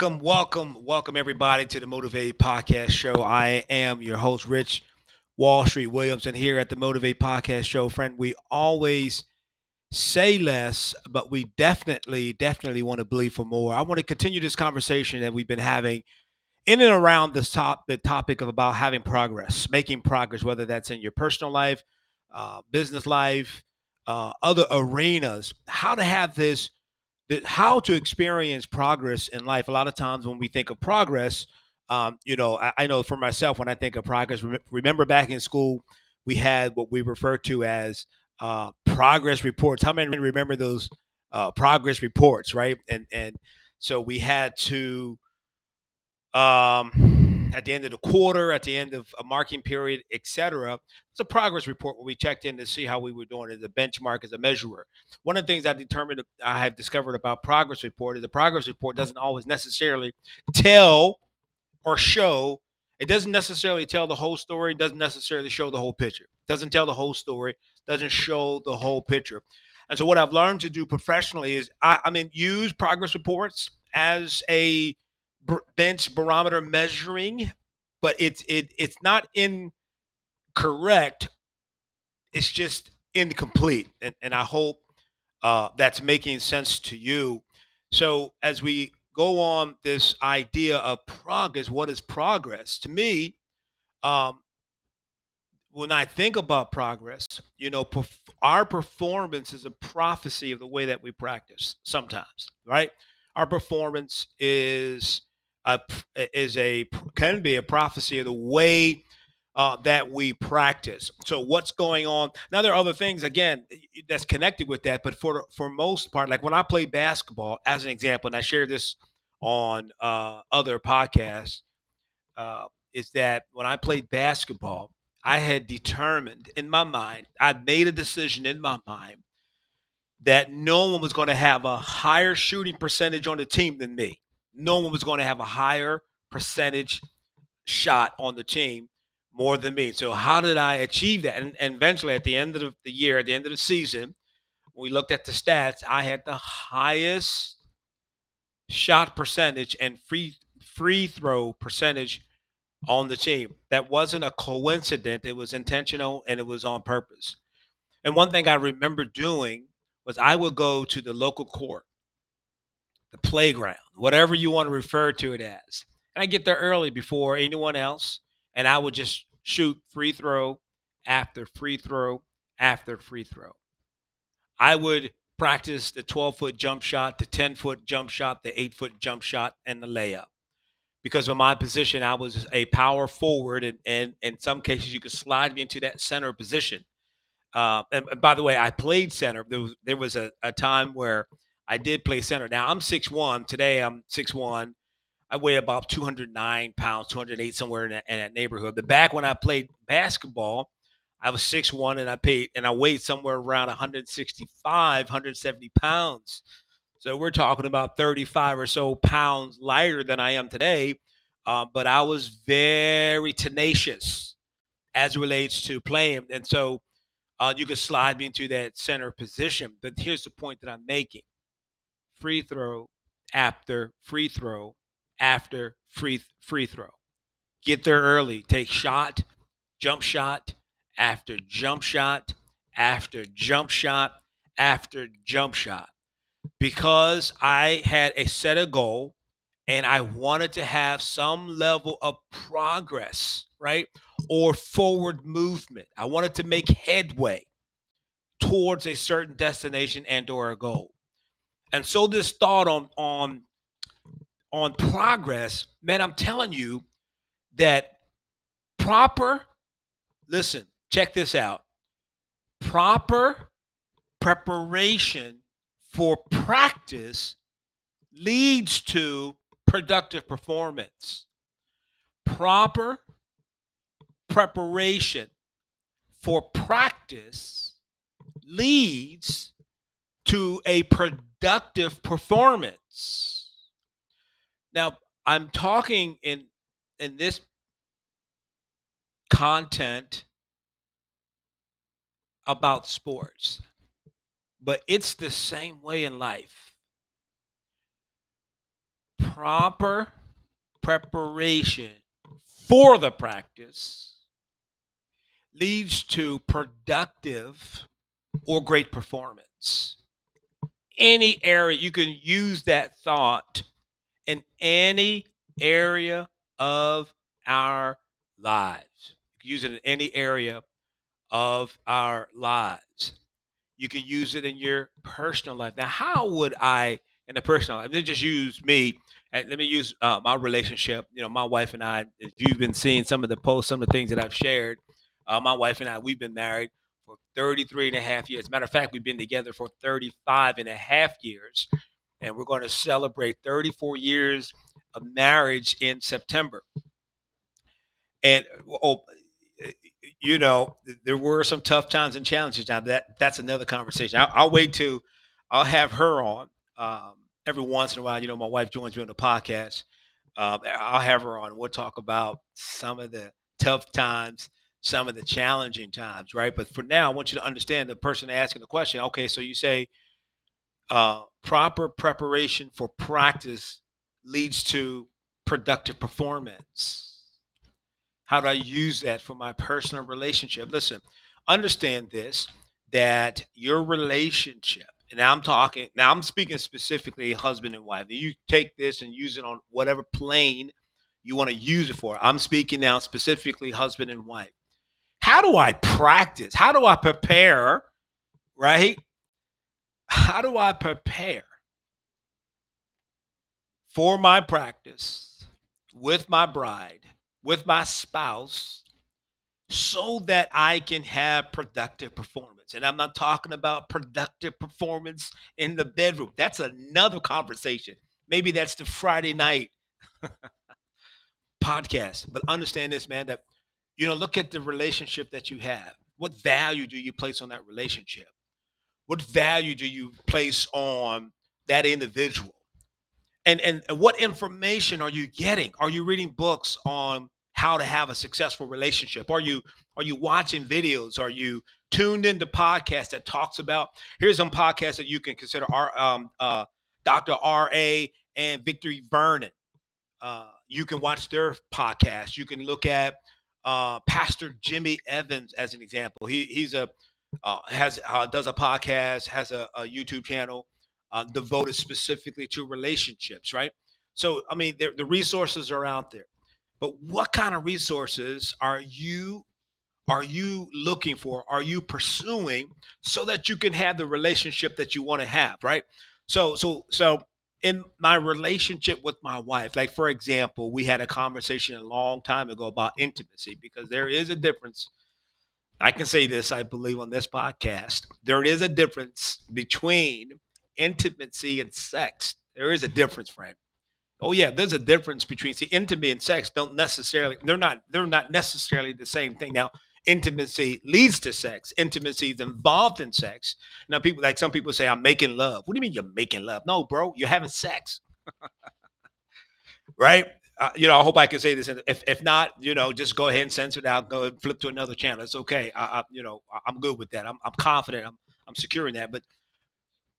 Welcome, welcome, welcome everybody to the Motivate Podcast Show. I am your host, Rich Wall Street Williams, and here at the Motivate Podcast Show, friend, we always say less, but we definitely, definitely want to believe for more. I want to continue this conversation that we've been having in and around this top the topic of about having progress, making progress, whether that's in your personal life, uh, business life, uh, other arenas. How to have this how to experience progress in life. A lot of times when we think of progress, um, you know, I, I, know for myself when I think of progress. remember back in school, we had what we refer to as uh, progress reports. How many remember those uh, progress reports, right? And and so we had to um at the end of the quarter, at the end of a marking period, etc. It's a progress report where we checked in to see how we were doing as a benchmark, as a measurer. One of the things I determined, I have discovered about progress report is the progress report doesn't always necessarily tell or show. It doesn't necessarily tell the whole story. Doesn't necessarily show the whole picture. Doesn't tell the whole story. Doesn't show the whole picture. And so, what I've learned to do professionally is, I, I mean, use progress reports as a bench barometer measuring, but it's it it's not incorrect. It's just incomplete, and and I hope uh, that's making sense to you. So as we go on this idea of progress, what is progress to me? Um, when I think about progress, you know, perf- our performance is a prophecy of the way that we practice sometimes, right? Our performance is a, is a can be a prophecy of the way uh, that we practice. So what's going on now? There are other things again that's connected with that, but for for most part, like when I play basketball, as an example, and I share this on uh, other podcasts, uh, is that when I played basketball, I had determined in my mind, I made a decision in my mind that no one was going to have a higher shooting percentage on the team than me no one was going to have a higher percentage shot on the team more than me. So how did I achieve that? And, and eventually, at the end of the year, at the end of the season, we looked at the stats. I had the highest shot percentage and free free throw percentage on the team. That wasn't a coincidence. It was intentional and it was on purpose. And one thing I remember doing was I would go to the local court the playground, whatever you want to refer to it as. And I get there early before anyone else, and I would just shoot free throw after free throw after free throw. I would practice the 12 foot jump shot, the 10 foot jump shot, the 8 foot jump shot, and the layup. Because of my position, I was a power forward, and, and in some cases, you could slide me into that center position. Uh, and, and, by the way, I played center. There was, there was a, a time where I did play center. Now I'm six one. Today I'm six one. I weigh about 209 pounds, 208 somewhere in that, in that neighborhood. But back when I played basketball, I was six one and I paid and I weighed somewhere around 165, 170 pounds. So we're talking about 35 or so pounds lighter than I am today. Uh, but I was very tenacious as relates to playing. And so uh, you could slide me into that center position. But here's the point that I'm making free throw after free throw after free free throw. Get there early. Take shot, jump shot after jump shot after jump shot after jump shot. Because I had a set a goal and I wanted to have some level of progress, right? Or forward movement. I wanted to make headway towards a certain destination and or a goal. And so this thought on on on progress, man, I'm telling you that proper listen, check this out. Proper preparation for practice leads to productive performance. Proper preparation for practice leads to a productive performance. Now, I'm talking in in this content about sports, but it's the same way in life. proper preparation for the practice leads to productive or great performance. Any area you can use that thought in any area of our lives. Use it in any area of our lives. You can use it in your personal life. Now, how would I, in the personal life, let just use me. Let me use uh, my relationship. You know, my wife and I, if you've been seeing some of the posts, some of the things that I've shared, uh, my wife and I, we've been married 33 and a half years. Matter of fact, we've been together for 35 and a half years. And we're going to celebrate 34 years of marriage in September. And oh, you know, there were some tough times and challenges. Now that that's another conversation. I'll, I'll wait to, I'll have her on um, every once in a while. You know, my wife joins me on the podcast. Um, I'll have her on. We'll talk about some of the tough times, some of the challenging times, right? But for now, I want you to understand the person asking the question. Okay, so you say uh, proper preparation for practice leads to productive performance how do I use that for my personal relationship? Listen, understand this that your relationship, and I'm talking now, I'm speaking specifically husband and wife. You take this and use it on whatever plane you want to use it for. I'm speaking now specifically husband and wife. How do I practice? How do I prepare? Right? How do I prepare for my practice with my bride with my spouse so that I can have productive performance. And I'm not talking about productive performance in the bedroom. That's another conversation. Maybe that's the Friday night podcast. But understand this, man, that, you know, look at the relationship that you have. What value do you place on that relationship? What value do you place on that individual? and and what information are you getting are you reading books on how to have a successful relationship are you are you watching videos are you tuned into podcasts that talks about here's some podcasts that you can consider our um uh dr ra and victory vernon uh you can watch their podcast you can look at uh pastor jimmy evans as an example he he's a uh, has uh, does a podcast has a, a youtube channel uh, devoted specifically to relationships, right? So, I mean, the resources are out there, but what kind of resources are you are you looking for? Are you pursuing so that you can have the relationship that you want to have, right? So, so, so in my relationship with my wife, like for example, we had a conversation a long time ago about intimacy because there is a difference. I can say this, I believe, on this podcast. There is a difference between intimacy and sex. There is a difference, friend Oh yeah, there's a difference between see intimacy and sex don't necessarily they're not they're not necessarily the same thing. Now, intimacy leads to sex. Intimacy is involved in sex. Now, people like some people say, I'm making love. What do you mean you're making love? No, bro, you're having sex. right? Uh, you know, I hope I can say this. If if not, you know, just go ahead and censor it out. Go and flip to another channel. It's okay. I, I you know, I'm good with that. I'm I'm confident. I'm I'm securing that. But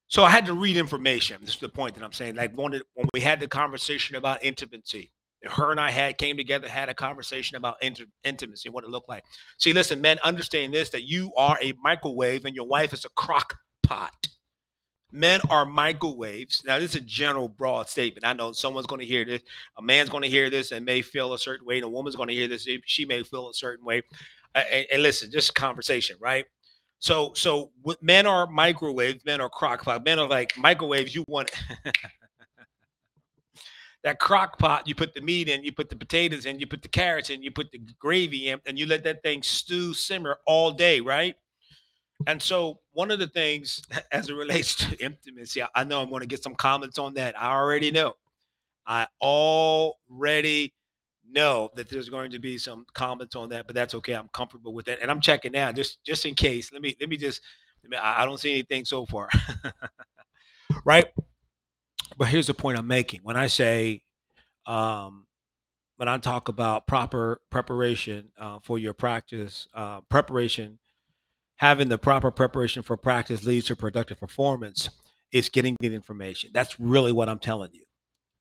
so I had to read information. This is the point that I'm saying. Like when, when we had the conversation about intimacy, her and I had came together, had a conversation about inter- intimacy, what it looked like. See, listen, men, understand this: that you are a microwave and your wife is a crock pot. Men are microwaves. Now, this is a general, broad statement. I know someone's going to hear this. A man's going to hear this and may feel a certain way. And a woman's going to hear this. She may feel a certain way. And, and listen, just conversation, right? So so men are microwaves, men are crock pot. Men are like microwaves. You want that crock pot, you put the meat in, you put the potatoes in, you put the carrots in, you put the gravy in, and you let that thing stew, simmer all day, right? And so, one of the things as it relates to intimacy, I know I'm going to get some comments on that. I already know. I already know that there's going to be some comments on that, but that's okay. I'm comfortable with that, and I'm checking now just just in case. Let me let me just. I don't see anything so far, right? But here's the point I'm making. When I say, um, when I talk about proper preparation uh, for your practice, uh, preparation, having the proper preparation for practice leads to productive performance. It's getting the information. That's really what I'm telling you.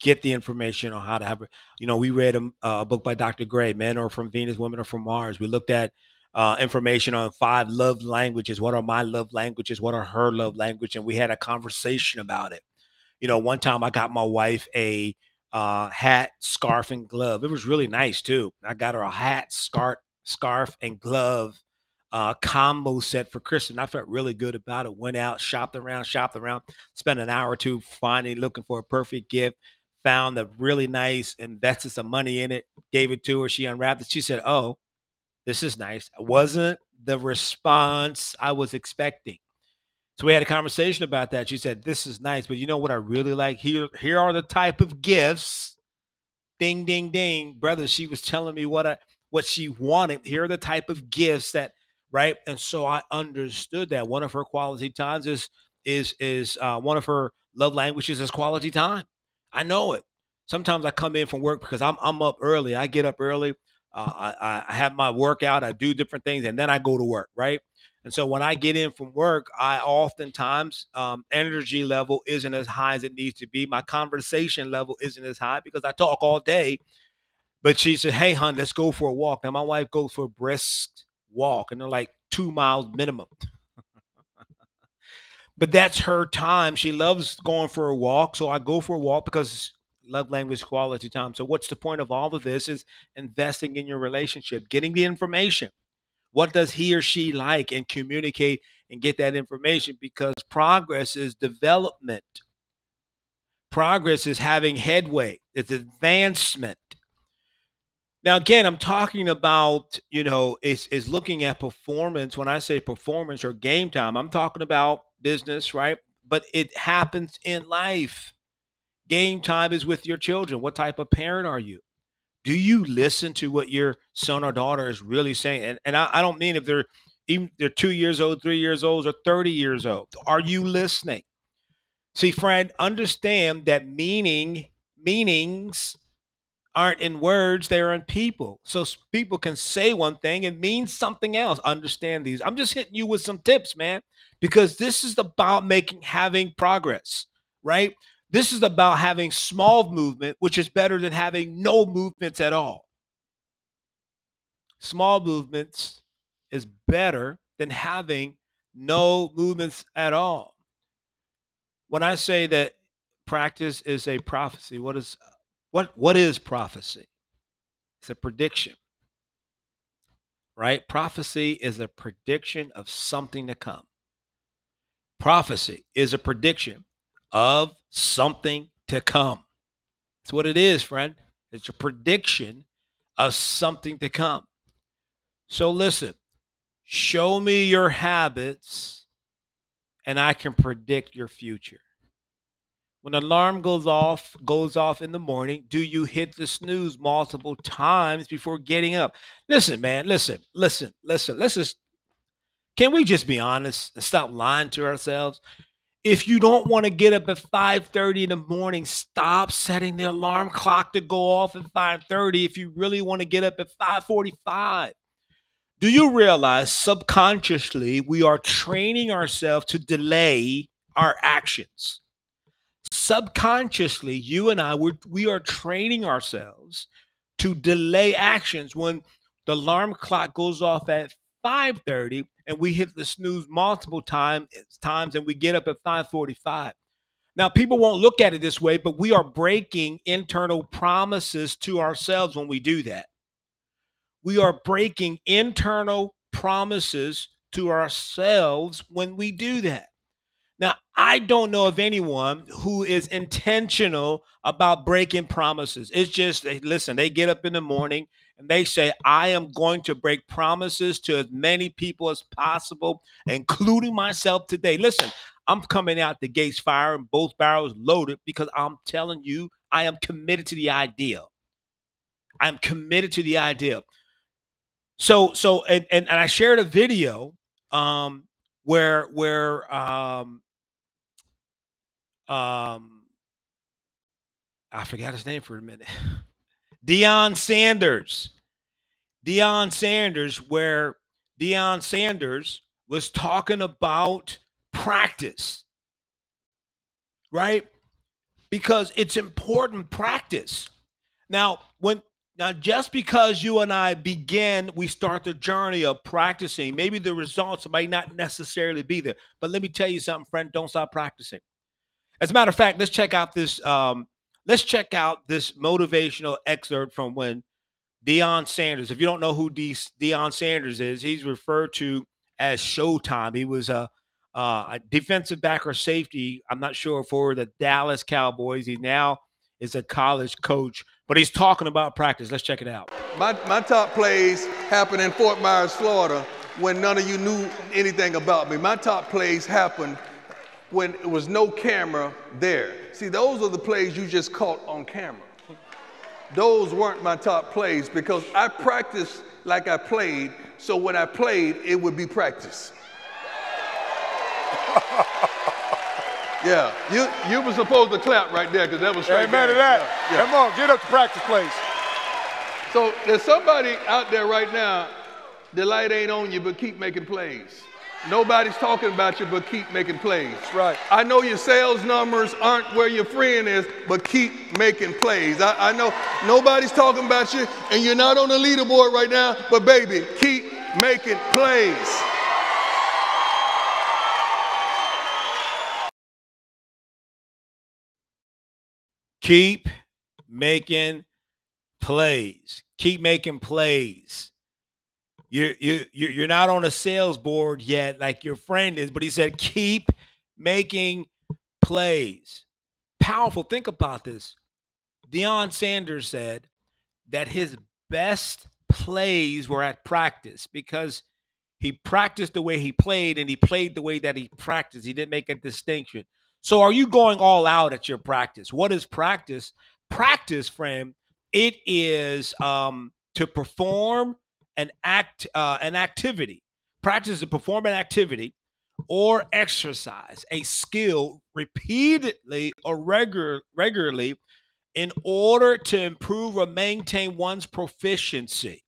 get the information on how to have, you know, we read a, a book by Dr. Gray, Men Are From Venus, Women Are From Mars. We looked at uh, information on five love languages. What are my love languages? What are her love language? And we had a conversation about it. You know, one time I got my wife a uh, hat, scarf, and glove. It was really nice too. I got her a hat, scarf, scarf, and glove uh, combo set for Christmas. I felt really good about it. Went out, shopped around, shopped around, spent an hour or two finding, looking for a perfect gift. Found a really nice, invested some money in it, gave it to her. She unwrapped it. She said, "Oh, this is nice." It wasn't the response I was expecting. So we had a conversation about that. She said, "This is nice, but you know what I really like? Here, here are the type of gifts." Ding, ding, ding, brother. She was telling me what I what she wanted. Here are the type of gifts that right? And so I understood that one of her quality times is is is uh, one of her love languages is quality time. I know it. Sometimes I come in from work because I'm I'm up early. I get up early. Uh, I, I have my workout. I do different things, and then I go to work. Right. And so when I get in from work, I oftentimes um, energy level isn't as high as it needs to be. My conversation level isn't as high because I talk all day. But she said, "Hey, hon, let's go for a walk." Now my wife goes for a brisk walk, and they're like two miles minimum. but that's her time. She loves going for a walk. So I go for a walk because love language quality time. So what's the point of all of this is investing in your relationship, getting the information. What does he or she like and communicate and get that information because progress is development. Progress is having headway. It's advancement. Now, again, I'm talking about, you know, is is looking at performance. When I say performance or game time, I'm talking about business, right? But it happens in life. Game time is with your children. What type of parent are you? Do you listen to what your son or daughter is really saying? And, and I, I don't mean if they're even they're two years old, three years old, or 30 years old. Are you listening? See, friend, understand that meaning meanings aren't in words, they're in people. So people can say one thing and mean something else. Understand these. I'm just hitting you with some tips, man, because this is about making having progress, right? This is about having small movement, which is better than having no movements at all. Small movements is better than having no movements at all. When I say that practice is a prophecy, what is what what is prophecy? It's a prediction. Right? Prophecy is a prediction of something to come. Prophecy is a prediction of something to come. That's what it is, friend. It's a prediction of something to come. So listen, show me your habits and I can predict your future. When alarm goes off, goes off in the morning, do you hit the snooze multiple times before getting up? Listen, man, listen, listen, listen. Let's just can we just be honest and stop lying to ourselves? If you don't want to get up at 5:30 in the morning, stop setting the alarm clock to go off at 5:30 if you really want to get up at 5:45. Do you realize subconsciously we are training ourselves to delay our actions? subconsciously you and i we're, we are training ourselves to delay actions when the alarm clock goes off at 5:30 and we hit the snooze multiple time, eh, times and we get up at 5:45 now people won't look at it this way but we are breaking internal promises to ourselves when we do that. We are breaking internal promises to ourselves when we do that. Now, I don't know of anyone who is intentional about breaking promises. It's just, listen, they get up in the morning and they say, I am going to break promises to as many people as possible, including myself today. Listen, I'm coming out the gates firing, both barrels loaded, because I'm telling you, I am committed to the idea. I'm committed to the idea. So, so, and, and, and I shared a video um, where where um, um, I forgot his name for a minute. Deion Sanders. Deion Sanders, where Deion Sanders was talking about practice, right? because it's important practice. Now, when now just because you and I begin, we start the journey of practicing. Maybe the results might not necessarily be there, but let me tell you something, friend. Don't stop practicing. As a matter of fact, let's check out this. Um, let's check out this motivational excerpt from when Deion Sanders. If you don't know who De- Deion Sanders is, he's referred to as Showtime. He was a, a defensive back or safety. I'm not sure for the Dallas Cowboys. He now is a college coach, but he's talking about practice. Let's check it out. My, my top plays happened in Fort Myers, Florida, when none of you knew anything about me. My top plays happened when it was no camera there. See, those are the plays you just caught on camera. Those weren't my top plays because I practiced like I played, so when I played, it would be practice. yeah, you you were supposed to clap right there because that was straight. Amen to that. Yeah, yeah. Come on, get up to practice place. So there's somebody out there right now, the light ain't on you, but keep making plays. Nobody's talking about you, but keep making plays. Right. I know your sales numbers aren't where your friend is, but keep making plays. I, I know nobody's talking about you, and you're not on the leaderboard right now, but baby, keep making plays. Keep making plays. Keep making plays you're you you're not on a sales board yet like your friend is but he said keep making plays. Powerful. Think about this. Deion Sanders said that his best plays were at practice because he practiced the way he played and he played the way that he practiced. He didn't make a distinction. So are you going all out at your practice? What is practice? Practice friend it is um to perform an act uh, an activity, practice to perform an activity or exercise a skill repeatedly or regular, regularly in order to improve or maintain one's proficiency.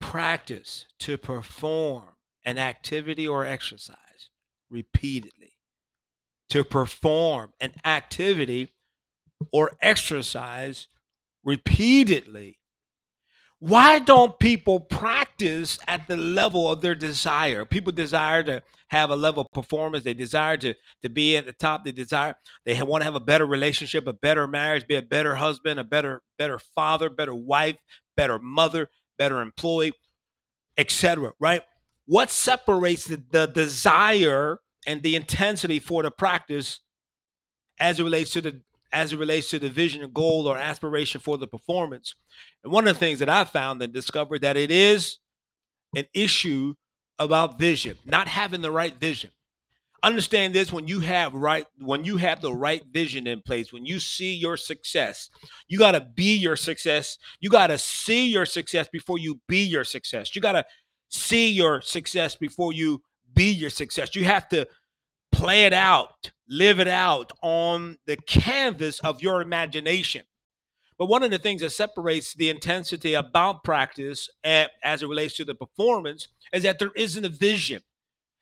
Practice to perform an activity or exercise repeatedly. To perform an activity or exercise repeatedly. Why don't people practice at the level of their desire? People desire to have a level of performance. They desire to, to be at the top. They desire, they want to have a better relationship, a better marriage, be a better husband, a better, better father, better wife, better mother, better employee, etc. Right? What separates the, the desire and the intensity for the practice as it relates to the as it relates to the vision and goal or aspiration for the performance. And one of the things that I found and discovered that it is an issue about vision, not having the right vision. Understand this when you have right when you have the right vision in place, when you see your success, you got to be your success. You got to see your success before you be your success. You got to see your success before you be your success. You have to play it out, live it out on the canvas of your imagination. But one of the things that separates the intensity about practice as it relates to the performance is that there isn't a vision.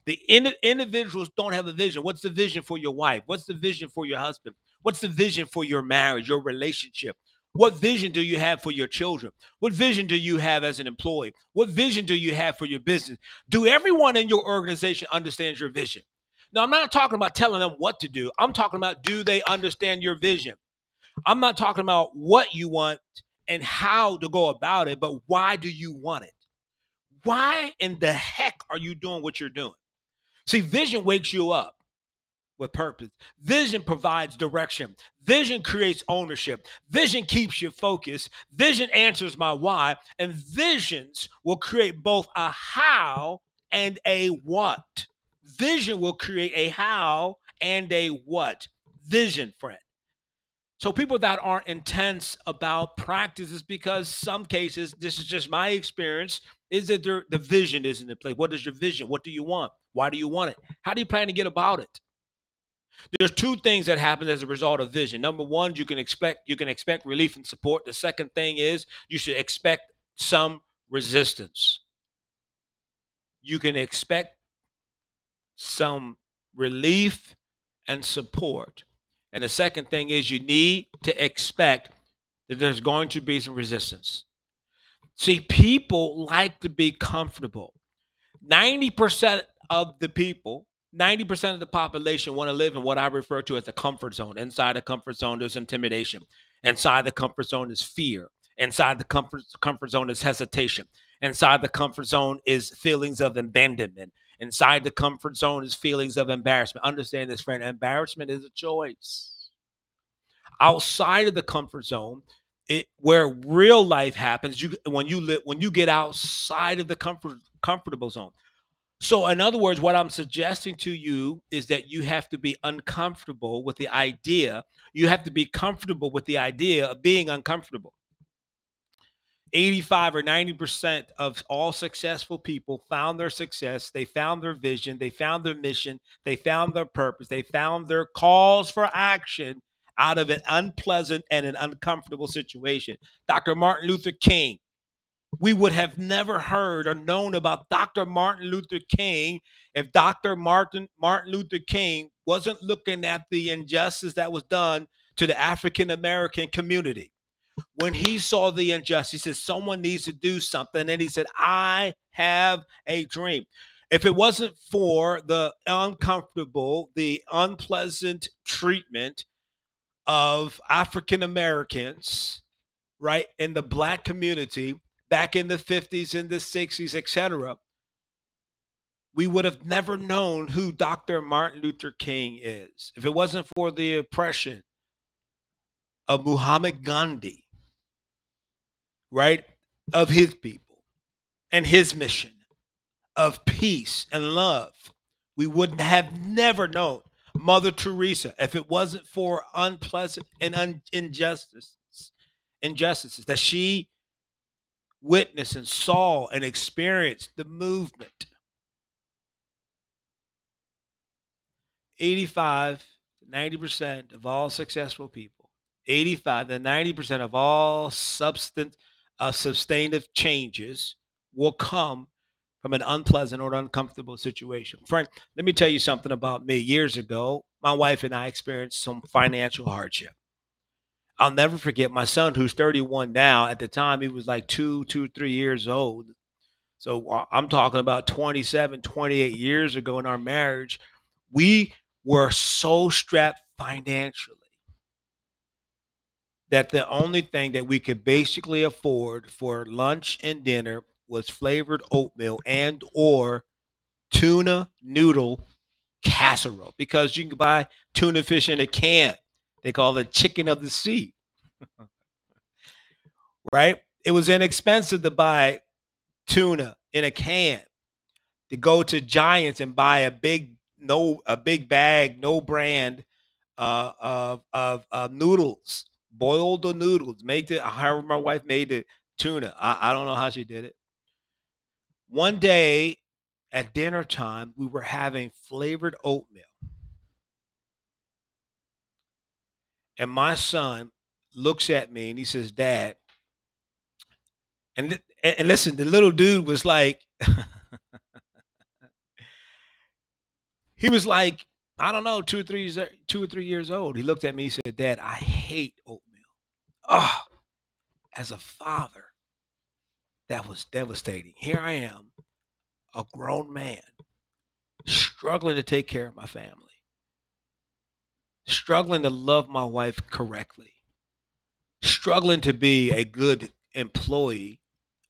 The in- individuals don't have a vision. What's the vision for your wife? What's the vision for your husband? What's the vision for your marriage, your relationship? What vision do you have for your children? What vision do you have as an employee? What vision do you have for your business? Do everyone in your organization understand your vision? Now, I'm not talking about telling them what to do. I'm talking about do they understand your vision? I'm not talking about what you want and how to go about it, but why do you want it? Why in the heck are you doing what you're doing? See, vision wakes you up with purpose. Vision provides direction. Vision creates ownership. Vision keeps you focused. Vision answers my why. And visions will create both a how and a what. Vision will create a how and a what. Vision, friend. So people that aren't intense about practices because some cases, this is just my experience, is that the vision isn't in place. What is your vision? What do you want? Why do you want it? How do you plan to get about it? There's two things that happen as a result of vision. Number one, you can expect you can expect relief and support. The second thing is you should expect some resistance. You can expect some relief and support. And the second thing is you need to expect that there's going to be some resistance. See, people like to be comfortable. 90% of the people, 90% of the population want to live in what I refer to as the comfort zone. Inside the comfort zone, there's intimidation. Inside the comfort zone is fear. Inside the comfort, comfort zone is hesitation. Inside the comfort zone is feelings of abandonment. Inside the comfort zone is feelings of embarrassment. Understand this, friend. Embarrassment is a choice. Outside of the comfort zone, it where real life happens, you when you live when you get outside of the comfort comfortable zone. So, in other words, what I'm suggesting to you is that you have to be uncomfortable with the idea. You have to be comfortable with the idea of being uncomfortable. 85 or 90% of all successful people found their success. They found their vision. They found their mission. They found their purpose. They found their calls for action out of an unpleasant and an uncomfortable situation. Dr. Martin Luther King, we would have never heard or known about Dr. Martin Luther King if Dr. Martin Martin Luther King wasn't looking at the injustice that was done to the African American community when he saw the injustice, he said, Someone needs to do something. And he said, I have a dream. If it wasn't for the uncomfortable, the unpleasant treatment of African Americans, right, in the black community back in the 50s and the 60s, etc., we would have never known who Dr. Martin Luther King is. If it wasn't for the oppression of Muhammad Gandhi, right, of his people and his mission of peace and love, we wouldn't have never known Mother Teresa if it wasn't for unpleasant and un- injustices, injustices that she witnessed and saw and experienced the movement. 85 to 90% of all successful people, 85 to 90% of all substance uh, sustained changes will come from an unpleasant or uncomfortable situation. Frank, let me tell you something about me. Years ago, my wife and I experienced some financial hardship. I'll never forget my son, who's 31 now. At the time, he was like two, two, three years old. So uh, I'm talking about 27, 28 years ago in our marriage. We were so strapped financially that the only thing that we could basically afford for lunch and dinner was flavored oatmeal and or tuna noodle casserole because you can buy tuna fish in a can. They call it chicken of the sea. right? It was inexpensive to buy tuna in a can. To go to Giants and buy a big no a big bag, no brand uh, of of, of noodles boiled the noodles, made it however my wife made the tuna. I, I don't know how she did it. One day at dinner time, we were having flavored oatmeal. And my son looks at me and he says, Dad, and, and listen, the little dude was like, he was like, I don't know, two or three two or three years old. He looked at me, he said, Dad, I hate oatmeal. Oh, as a father, that was devastating. Here I am, a grown man, struggling to take care of my family, struggling to love my wife correctly, struggling to be a good employee.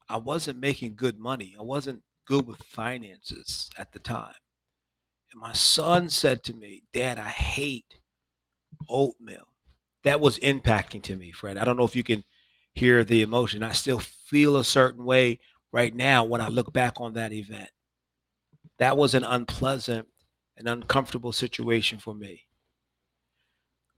I wasn't making good money. I wasn't good with finances at the time. And my son said to me, Dad, I hate oatmeal that was impacting to me, Fred. I don't know if you can hear the emotion. I still feel a certain way right now when I look back on that event. That was an unpleasant and uncomfortable situation for me.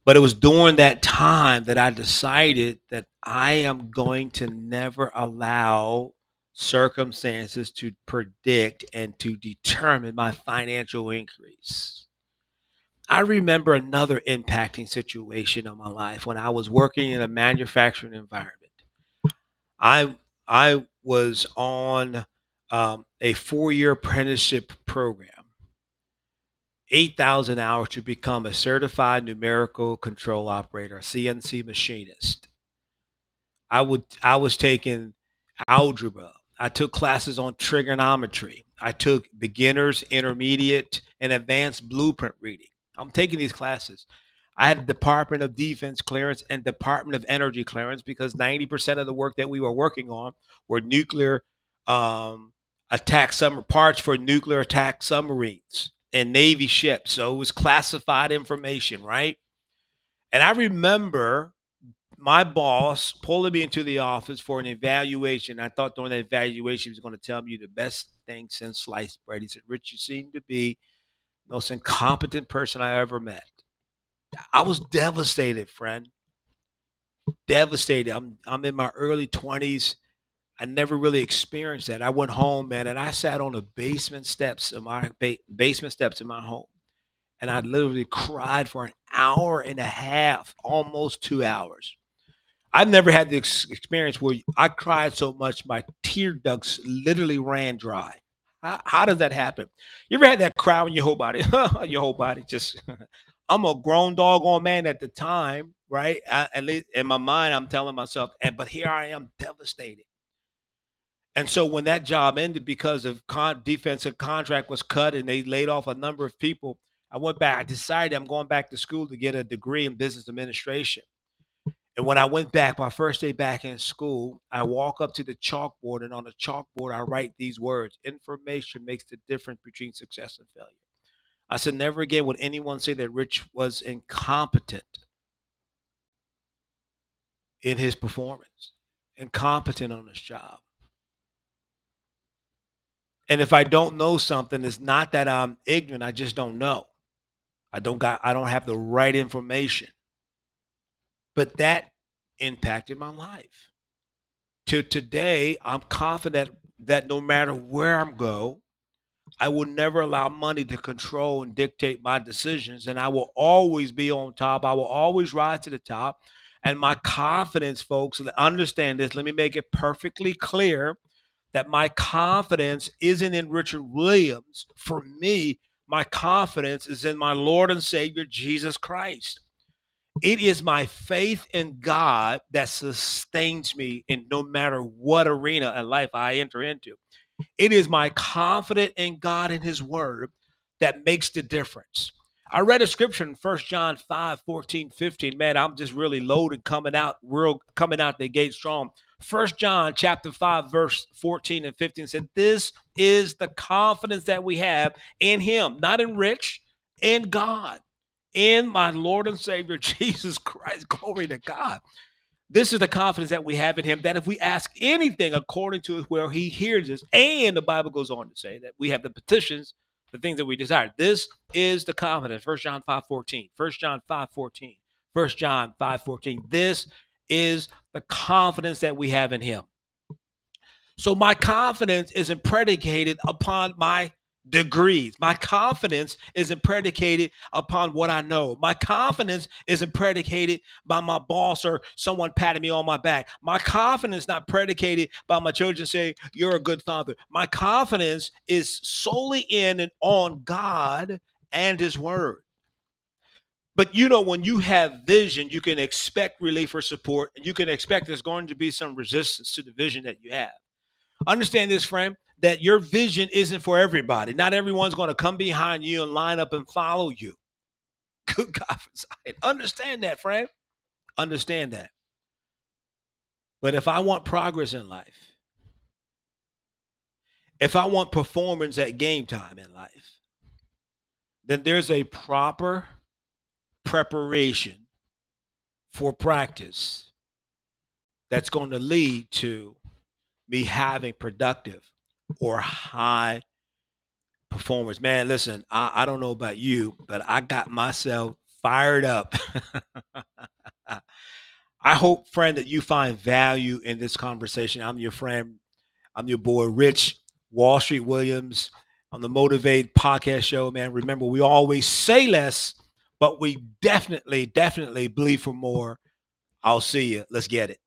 But it was during that time that I decided that I am going to never allow circumstances to predict and to determine my financial increase. I remember another impacting situation in my life when I was working in a manufacturing environment. I I was on um, a four-year apprenticeship program 8,000 hours to become a certified numerical control operator, CNC machinist. I would I was taking algebra. I took classes on trigonometry. I took beginners, intermediate, and advanced blueprint reading. I'm taking these classes. I had Department of Defense clearance and Department of Energy clearance because 90% of the work that we were working on were nuclear um, attack summer parts for nuclear attack submarines and Navy ships. So it was classified information, right? And I remember my boss pulling me into the office for an evaluation. I thought during the evaluation he was going to tell me the best thing since sliced bread. He said, Rich, you seem to be most incompetent person I ever met. I was devastated, friend. Devastated. I'm I'm in my early 20s. I never really experienced that. I went home, man, and I sat on the basement steps of my ba- basement steps in my home. And I literally cried for an hour and a half, almost two hours. I've never had the ex- experience where I cried so much my tear ducts literally ran dry. How, how does that happen? You ever had that cry in your whole body? your whole body just. I'm a grown doggone man at the time, right? I, at least in my mind, I'm telling myself, and but here I am, devastated. And so when that job ended because of con- defensive contract was cut and they laid off a number of people, I went back. I decided I'm going back to school to get a degree in business administration. And when I went back, my first day back in school, I walk up to the chalkboard, and on the chalkboard, I write these words Information makes the difference between success and failure. I said, never again would anyone say that Rich was incompetent in his performance, incompetent on his job. And if I don't know something, it's not that I'm ignorant, I just don't know. I don't got I don't have the right information. But that impacted my life. To today, I'm confident that no matter where I'm go, I will never allow money to control and dictate my decisions. And I will always be on top. I will always rise to the top. And my confidence, folks, understand this. Let me make it perfectly clear that my confidence isn't in Richard Williams. For me, my confidence is in my Lord and Savior, Jesus Christ. It is my faith in God that sustains me in no matter what arena in life I enter into. It is my confidence in God and his word that makes the difference. I read a scripture in First John 5, 14, 15. Man, I'm just really loaded coming out, real coming out the gate strong. First John chapter 5, verse 14 and 15 said, This is the confidence that we have in him, not in rich, in God, in my Lord and Savior Jesus Christ. Glory to God. This is the confidence that we have in him that if we ask anything according to where he hears us, and the Bible goes on to say that we have the petitions, the things that we desire. This is the confidence. First John 5 14. 1 John 5 14. 1 John 5 14. This is the confidence that we have in him. So my confidence isn't predicated upon my degrees. My confidence isn't predicated upon what I know. My confidence isn't predicated by my boss or someone patting me on my back. My confidence not predicated by my children saying, You're a good father. My confidence is solely in and on God and His Word. But you know, when you have vision, you can expect relief or support, and you can expect there's going to be some resistance to the vision that you have. Understand this, friend that your vision isn't for everybody. Not everyone's going to come behind you and line up and follow you. Good God, understand that, friend. Understand that. But if I want progress in life, if I want performance at game time in life, then there's a proper preparation for practice that's going to lead to me having productive or high performance. Man, listen, I, I don't know about you, but I got myself fired up. I hope, friend, that you find value in this conversation. I'm your friend. I'm your boy, Rich Wall Street Williams on the Motivate podcast show, man. Remember, we always say less, but we definitely, definitely believe for more. I'll see you. Let's get it.